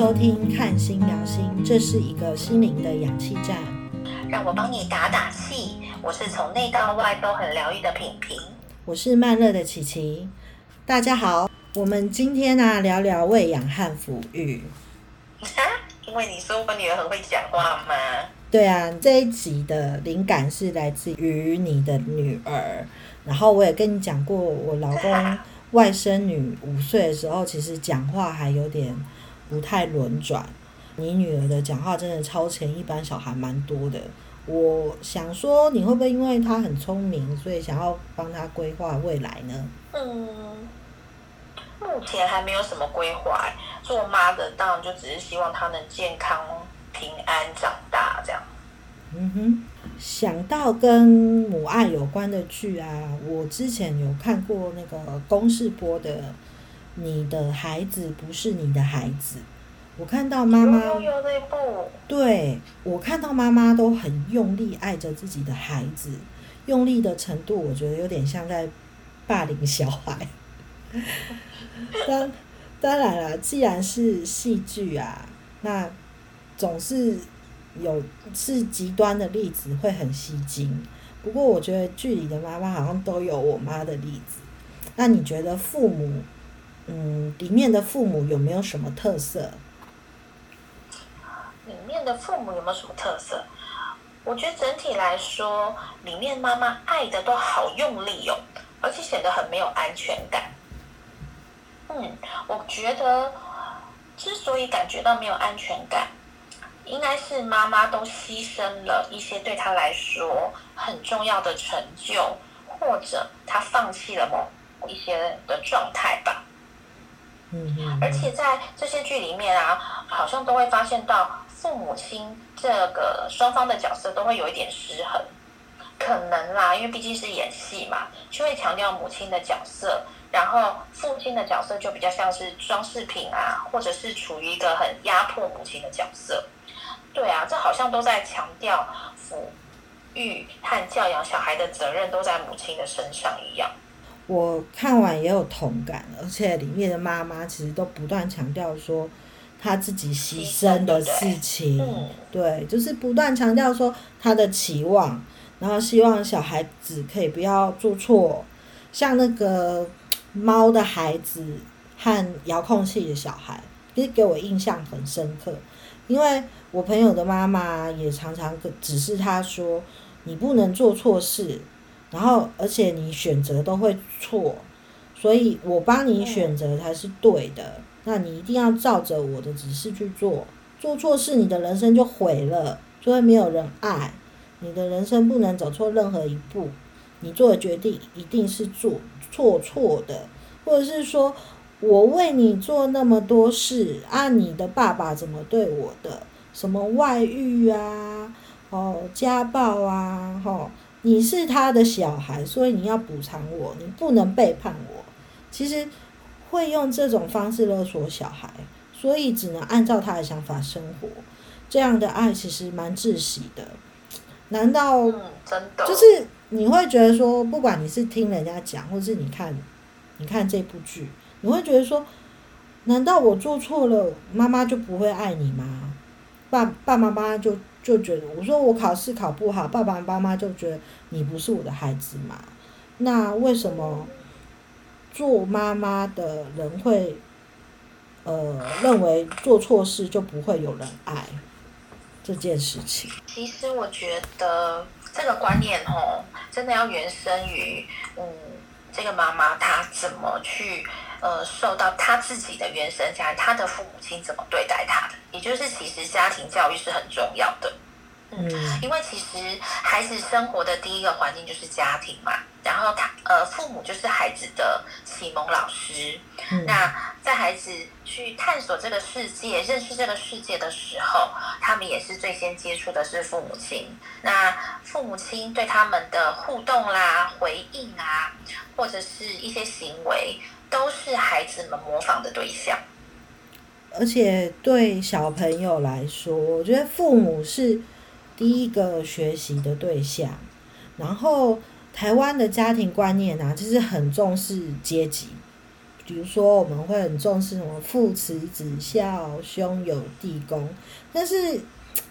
收听《看心聊心》，这是一个心灵的氧气站。让我帮你打打气。我是从内到外都很疗愈的品品。我是慢热的琪琪。大家好，我们今天呢聊聊喂养和抚育。因为你说我女儿很会讲话吗？对啊，这一集的灵感是来自于你的女儿。然后我也跟你讲过，我老公 外甥女五岁的时候，其实讲话还有点不太轮转。你女儿的讲话真的超前一般小孩蛮多的。我想说，你会不会因为她很聪明，所以想要帮她规划未来呢？嗯，目前还没有什么规划。做妈的当然就只是希望她能健康平安长大这样。嗯哼，想到跟母爱有关的剧啊，我之前有看过那个公视播的《你的孩子不是你的孩子》，我看到妈妈有有那部，对我看到妈妈都很用力爱着自己的孩子，用力的程度，我觉得有点像在霸凌小孩。当当然了，既然是戏剧啊，那总是。有是极端的例子会很吸睛，不过我觉得剧里的妈妈好像都有我妈的例子。那你觉得父母，嗯，里面的父母有没有什么特色？里面的父母有没有什么特色？我觉得整体来说，里面妈妈爱的都好用力哦，而且显得很没有安全感。嗯，我觉得之所以感觉到没有安全感。应该是妈妈都牺牲了一些对她来说很重要的成就，或者她放弃了某一些的状态吧。嗯而且在这些剧里面啊，好像都会发现到父母亲这个双方的角色都会有一点失衡，可能啦，因为毕竟是演戏嘛，就会强调母亲的角色，然后父亲的角色就比较像是装饰品啊，或者是处于一个很压迫母亲的角色。对啊，这好像都在强调抚育和教养小孩的责任都在母亲的身上一样。我看完也有同感，而且里面的妈妈其实都不断强调说她自己牺牲的事情，对，就是不断强调说她的期望，然后希望小孩子可以不要做错，像那个猫的孩子和遥控器的小孩，其实给我印象很深刻，因为。我朋友的妈妈也常常指示他说：“你不能做错事，然后而且你选择都会错，所以我帮你选择才是对的。那你一定要照着我的指示去做，做错事你的人生就毁了，就会没有人爱。你的人生不能走错任何一步，你做的决定一定是做错错的，或者是说我为你做那么多事，按你的爸爸怎么对我的？”什么外遇啊，哦，家暴啊，吼，你是他的小孩，所以你要补偿我，你不能背叛我。其实会用这种方式勒索小孩，所以只能按照他的想法生活。这样的爱其实蛮窒息的。难道真的就是你会觉得说，不管你是听人家讲，或是你看，你看这部剧，你会觉得说，难道我做错了，妈妈就不会爱你吗？爸爸妈妈就就觉得，我说我考试考不好，爸爸妈妈就觉得你不是我的孩子嘛。那为什么做妈妈的人会呃认为做错事就不会有人爱这件事情？其实我觉得这个观念哦，真的要原生于嗯这个妈妈她怎么去。呃，受到他自己的原生家，他的父母亲怎么对待他的，也就是其实家庭教育是很重要的。嗯，因为其实孩子生活的第一个环境就是家庭嘛，然后他呃父母就是孩子的启蒙老师。那在孩子去探索这个世界、认识这个世界的时候，他们也是最先接触的是父母亲。那父母亲对他们的互动啦、回应啊，或者是一些行为。都是孩子们模仿的对象，而且对小朋友来说，我觉得父母是第一个学习的对象。然后台湾的家庭观念啊，其实很重视阶级，比如说我们会很重视什么父慈子孝、兄友弟恭，但是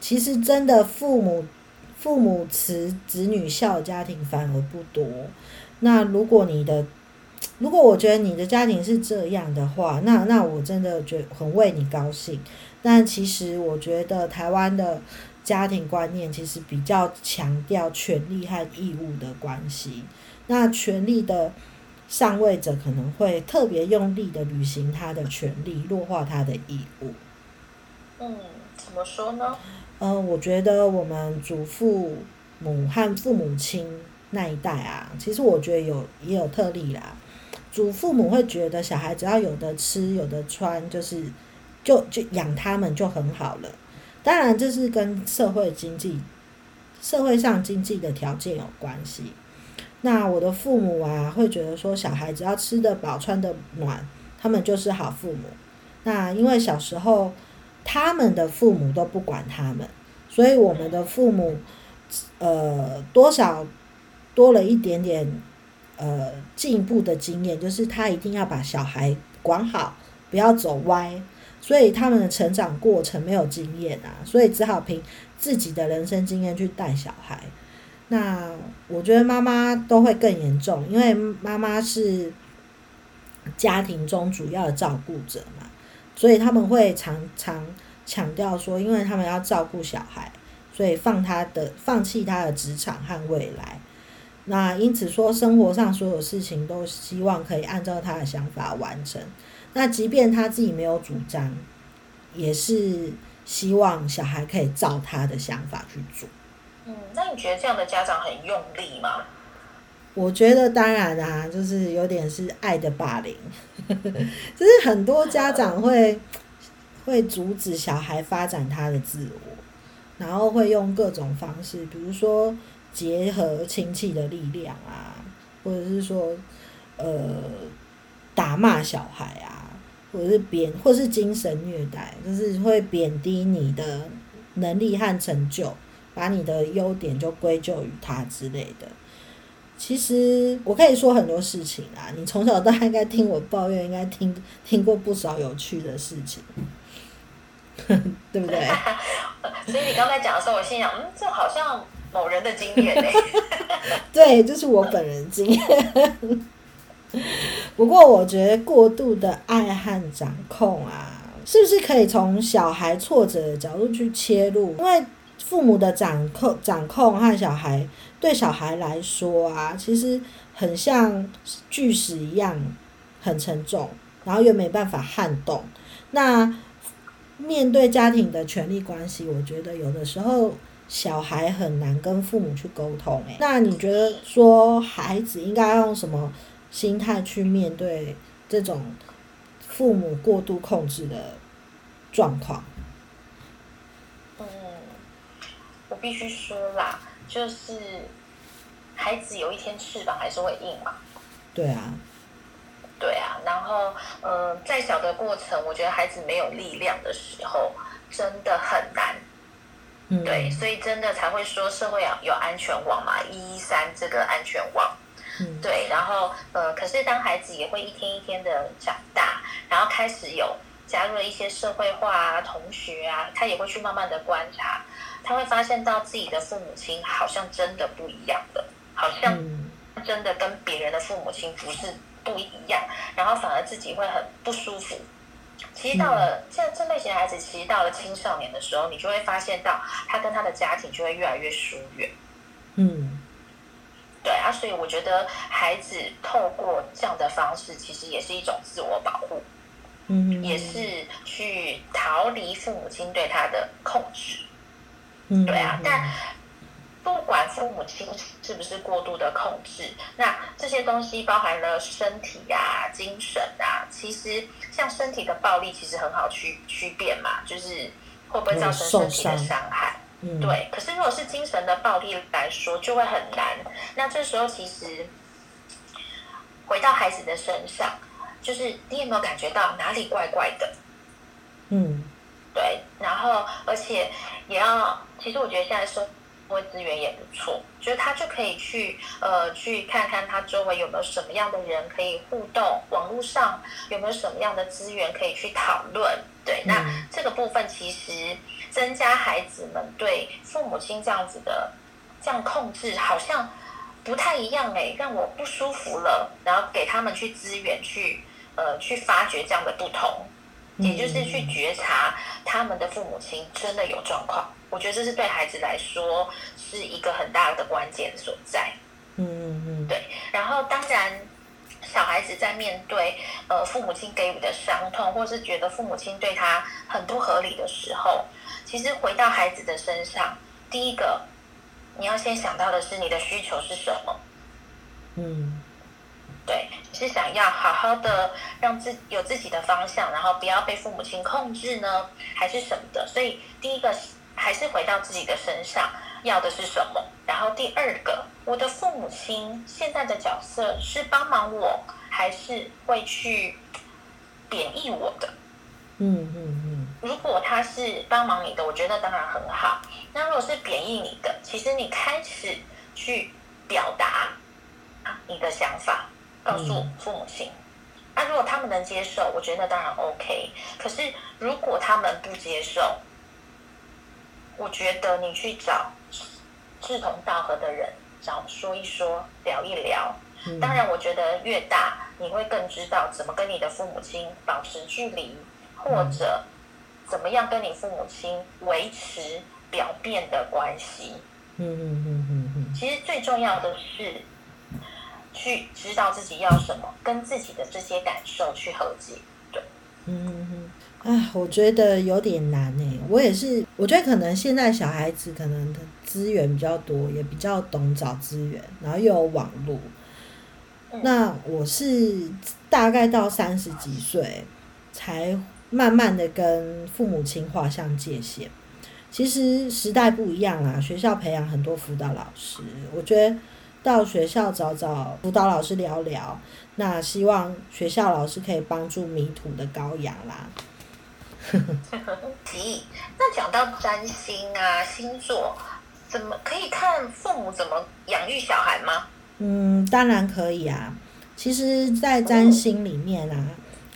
其实真的父母父母慈子女孝的家庭反而不多。那如果你的如果我觉得你的家庭是这样的话，那那我真的觉很为你高兴。但其实我觉得台湾的家庭观念其实比较强调权利和义务的关系。那权利的上位者可能会特别用力的履行他的权利，弱化他的义务。嗯，怎么说呢？嗯，我觉得我们祖父母和父母亲那一代啊，其实我觉得有也有特例啦。祖父母会觉得小孩只要有的吃有的穿，就是就就养他们就很好了。当然，这是跟社会经济、社会上经济的条件有关系。那我的父母啊，会觉得说小孩只要吃得饱、穿得暖，他们就是好父母。那因为小时候他们的父母都不管他们，所以我们的父母呃多少多了一点点。呃，进一步的经验就是他一定要把小孩管好，不要走歪，所以他们的成长过程没有经验啊，所以只好凭自己的人生经验去带小孩。那我觉得妈妈都会更严重，因为妈妈是家庭中主要的照顾者嘛，所以他们会常常强调说，因为他们要照顾小孩，所以放他的放弃他的职场和未来。那因此说，生活上所有事情都希望可以按照他的想法完成。那即便他自己没有主张，也是希望小孩可以照他的想法去做。嗯，那你觉得这样的家长很用力吗？我觉得当然啊，就是有点是爱的霸凌，就是很多家长会会阻止小孩发展他的自我，然后会用各种方式，比如说。结合亲戚的力量啊，或者是说，呃，打骂小孩啊，或者是贬，或是精神虐待，就是会贬低你的能力和成就，把你的优点就归咎于他之类的。其实我可以说很多事情啊，你从小到大应该听我抱怨，应该听听过不少有趣的事情，对不对？所以你刚才讲的时候，我心想，嗯，这好像。某人的经验？对，就是我本人经验。不过，我觉得过度的爱和掌控啊，是不是可以从小孩挫折的角度去切入？因为父母的掌控、掌控和小孩对小孩来说啊，其实很像巨石一样，很沉重，然后又没办法撼动。那面对家庭的权力关系，我觉得有的时候。小孩很难跟父母去沟通，诶，那你觉得说孩子应该用什么心态去面对这种父母过度控制的状况？嗯，我必须说啦，就是孩子有一天翅膀还是会硬嘛。对啊。对啊，然后嗯，在小的过程，我觉得孩子没有力量的时候，真的很难。对，所以真的才会说社会要有安全网嘛，一三这个安全网。对，然后呃，可是当孩子也会一天一天的长大，然后开始有加入了一些社会化啊，同学啊，他也会去慢慢的观察，他会发现到自己的父母亲好像真的不一样了，好像真的跟别人的父母亲不是不一样，然后反而自己会很不舒服。其实到了这这类型的孩子，其实到了青少年的时候，你就会发现到他跟他的家庭就会越来越疏远。嗯，对啊，所以我觉得孩子透过这样的方式，其实也是一种自我保护，嗯，也是去逃离父母亲对他的控制。嗯，对啊，但。不管父母亲是不是过度的控制，那这些东西包含了身体啊、精神啊。其实像身体的暴力，其实很好区区辨嘛，就是会不会造成身体的伤害。嗯，对。可是如果是精神的暴力来说，就会很难。那这时候其实回到孩子的身上，就是你有没有感觉到哪里怪怪的？嗯，对。然后，而且也要，其实我觉得现在说。会资源也不错，就是他就可以去呃去看看他周围有没有什么样的人可以互动，网络上有没有什么样的资源可以去讨论。对，那这个部分其实增加孩子们对父母亲这样子的这样控制，好像不太一样哎，让我不舒服了。然后给他们去资源去呃去发掘这样的不同，也就是去觉察他们的父母亲真的有状况。我觉得这是对孩子来说是一个很大的关键所在。嗯嗯嗯，对。然后当然，小孩子在面对呃父母亲给予的伤痛，或是觉得父母亲对他很不合理的时候，其实回到孩子的身上，第一个你要先想到的是你的需求是什么。嗯，对，是想要好好的让自有自己的方向，然后不要被父母亲控制呢，还是什么的？所以第一个。还是回到自己的身上，要的是什么？然后第二个，我的父母亲现在的角色是帮忙我，还是会去贬义我的？嗯嗯嗯。如果他是帮忙你的，我觉得当然很好。那如果是贬义你的，其实你开始去表达你的想法，告诉父母亲。那如果他们能接受，我觉得那当然 OK。可是如果他们不接受，我觉得你去找志同道合的人，找说一说，聊一聊。当然，我觉得越大，你会更知道怎么跟你的父母亲保持距离，或者怎么样跟你父母亲维持表面的关系。嗯嗯嗯嗯嗯。其实最重要的是去知道自己要什么，跟自己的这些感受去和解。对。嗯。啊，我觉得有点难诶。我也是，我觉得可能现在小孩子可能的资源比较多，也比较懂找资源，然后又有网络。那我是大概到三十几岁，才慢慢的跟父母亲划上界限。其实时代不一样啊，学校培养很多辅导老师，我觉得到学校找找辅导老师聊聊，那希望学校老师可以帮助迷途的羔羊啦。急，那讲到占星啊，星座，怎么可以看父母怎么养育小孩吗？嗯，当然可以啊。其实，在占星里面啊，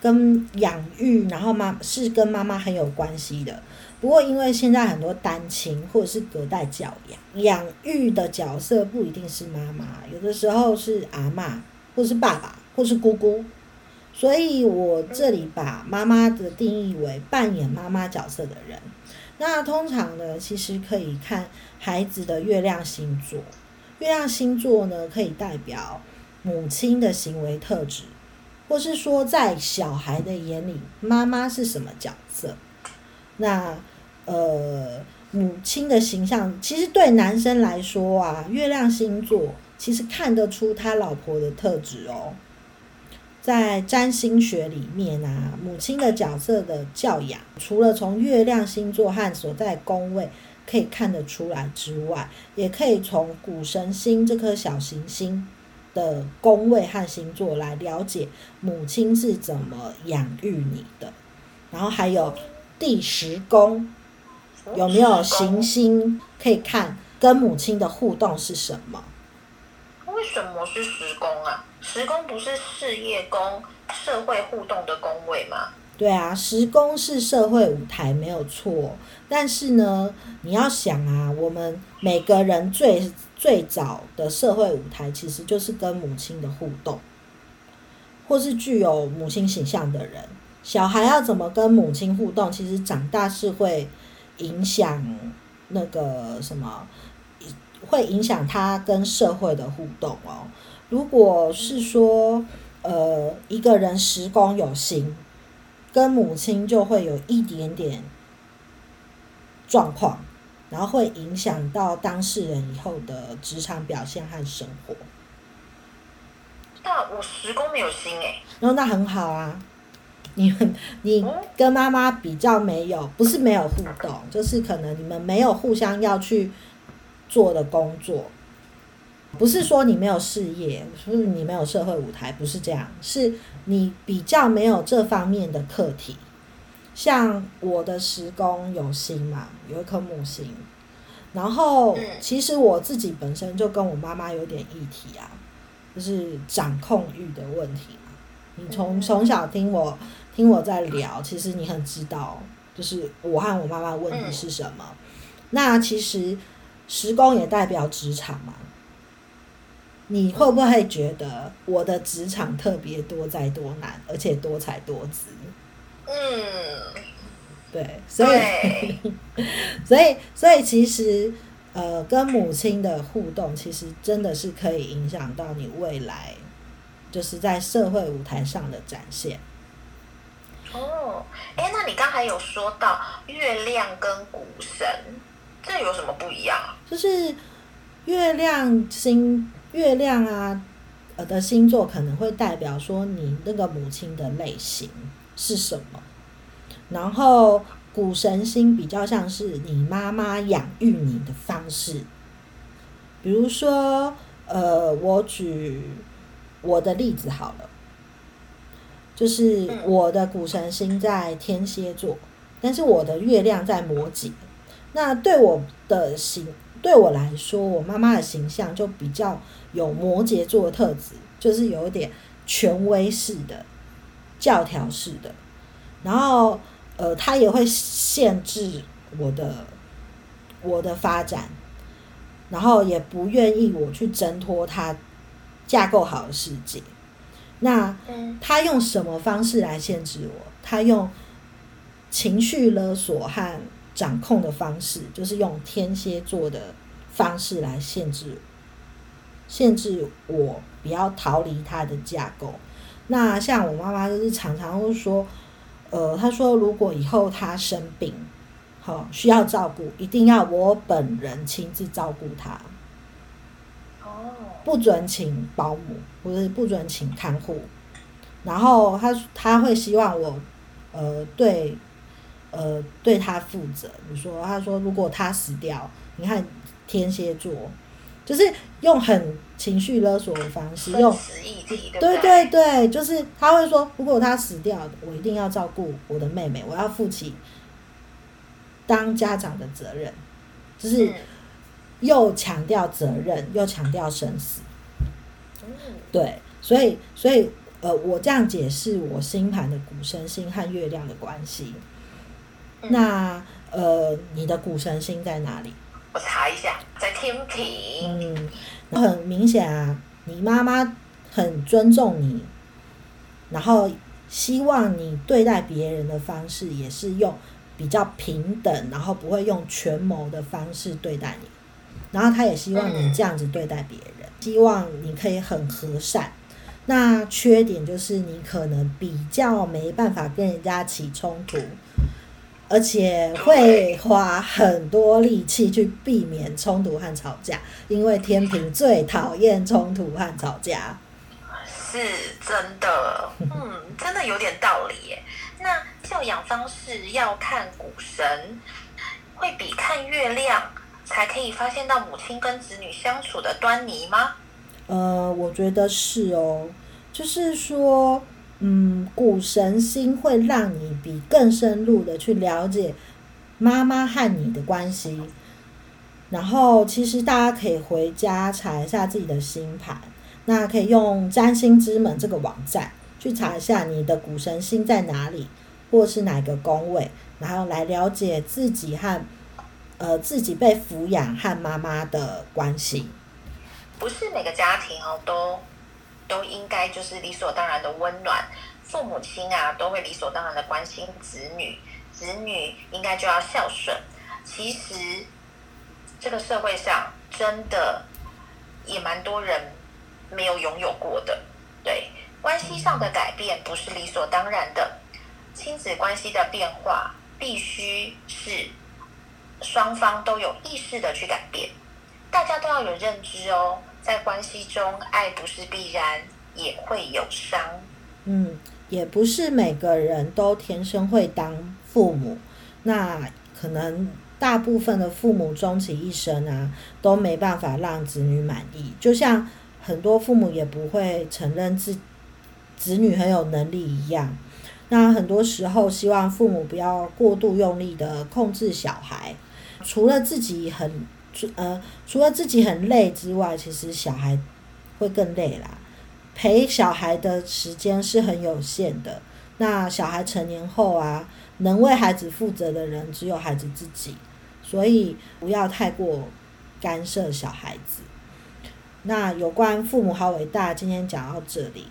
跟养育，然后妈是跟妈妈很有关系的。不过，因为现在很多单亲或者是隔代教养，养育的角色不一定是妈妈，有的时候是阿妈，或是爸爸，或是姑姑。所以我这里把妈妈的定义为扮演妈妈角色的人。那通常呢，其实可以看孩子的月亮星座。月亮星座呢，可以代表母亲的行为特质，或是说在小孩的眼里，妈妈是什么角色。那呃，母亲的形象，其实对男生来说啊，月亮星座其实看得出他老婆的特质哦。在占星学里面啊，母亲的角色的教养，除了从月亮星座和所在宫位可以看得出来之外，也可以从谷神星这颗小行星的宫位和星座来了解母亲是怎么养育你的。然后还有第十宫有没有行星可以看跟母亲的互动是什么？为什么是十宫啊？十宫不是事业宫、社会互动的宫位吗？对啊，十宫是社会舞台没有错，但是呢，你要想啊，我们每个人最最早的社会舞台其实就是跟母亲的互动，或是具有母亲形象的人。小孩要怎么跟母亲互动，其实长大是会影响那个什么，会影响他跟社会的互动哦。如果是说，呃，一个人十宫有心，跟母亲就会有一点点状况，然后会影响到当事人以后的职场表现和生活。那我十宫没有心哎，然后那很好啊，你们你跟妈妈比较没有，不是没有互动，就是可能你们没有互相要去做的工作。不是说你没有事业，不是你没有社会舞台，不是这样，是你比较没有这方面的课题。像我的时宫有星嘛，有一颗木星，然后嗯其实我自己本身就跟我妈妈有点议题啊，就是掌控欲的问题嘛。你从嗯从小听我听我在聊，其实你很知道，就是我和我妈妈问题是什么。那其实时工也代表职场嘛。你会不会觉得我的职场特别多灾多难，而且多彩多姿？嗯，对，所以，所以所以其实呃，跟母亲的互动，其实真的是可以影响到你未来，就是在社会舞台上的展现。哦，哎，那你刚才有说到月亮跟股神，这有什么不一样？就是月亮星月亮啊，呃的星座可能会代表说你那个母亲的类型是什么，然后谷神星比较像是你妈妈养育你的方式，比如说，呃，我举我的例子好了，就是嗯我的谷神星在天蝎座，但是我的月亮在摩羯。那对我的形，对我来说，我妈妈的形象就比较有摩羯座的特质，就是有一点权威式的、教条式的，然后呃，她也会限制我的我的发展，然后也不愿意我去挣脱她架构好的世界。那嗯他用什么方式来限制我？他用情绪勒索和掌控的方式，就是用天蝎座的方式来限制，限制我不要逃离他的架构。那像我妈妈就是常常会说，呃，她说如果以后她生病，好、需要照顾，一定要我本人亲自照顾她。哦，不准请保姆，或者是不准请看护。然后他他会希望我，呃，对，呃，对他负责。你说，他说如果他死掉，你看天蝎座，就是用很情绪勒索的方式，用对对对对对，就是他会说，如果他死掉，我一定要照顾我的妹妹，我要负起当家长的责任，就是嗯又强调责任，又强调生死。嗯对，所以所以呃，我这样解释我星盘的古神星和月亮的关系。嗯那呃，你的古神星在哪里？我查一下，在天平，嗯，很明显啊，你妈妈很尊重你，然后希望你对待别人的方式也是用比较平等，然后不会用权谋的方式对待你。然后他也希望你这样子对待别人，希望你可以很和善。那缺点就是你可能比较没办法跟人家起冲突，而且会花很多力气去避免冲突和吵架，因为天平最讨厌冲突和吵架。是真的，嗯，真的有点道理耶。那教养方式要看股神，会比看月亮才可以发现到母亲跟子女相处的端倪吗？呃，我觉得是哦，就是说，嗯，古神星会让你比更深入的去了解妈妈和你的关系。然后，其实大家可以回家查一下自己的星盘，那可以用占星之门这个网站去查一下你的古神星在哪里，或是哪个宫位，然后来了解自己和呃自己被抚养和妈妈的关系。不是每个家庭哦都都应该就是理所当然的温暖，父母亲啊都会理所当然的关心子女，子女应该就要孝顺。其实这个社会上真的也蛮多人没有拥有过的，对关系上的改变不是理所当然的，亲子关系的变化必须是双方都有意识的去改变。大家都要有认知哦，在关系中，爱不是必然，也会有伤。嗯，也不是每个人都天生会当父母，那可能大部分的父母终其一生啊，都没办法让子女满意。就像很多父母也不会承认自子女很有能力一样。那很多时候，希望父母不要过度用力的控制小孩，除了自己很呃除了自己很累之外，其实小孩会更累啦。陪小孩的时间是很有限的。那小孩成年后啊，能为孩子负责的人只有孩子自己，所以不要太过干涉小孩子。那有关父母好伟大，今天讲到这里。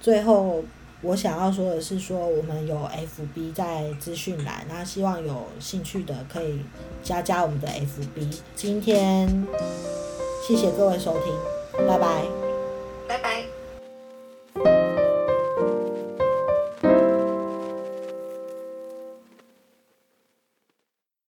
最后我想要说的是，说我们有 FB 在资讯栏，那希望有兴趣的可以加加我们的 FB。今天谢谢各位收听，拜拜。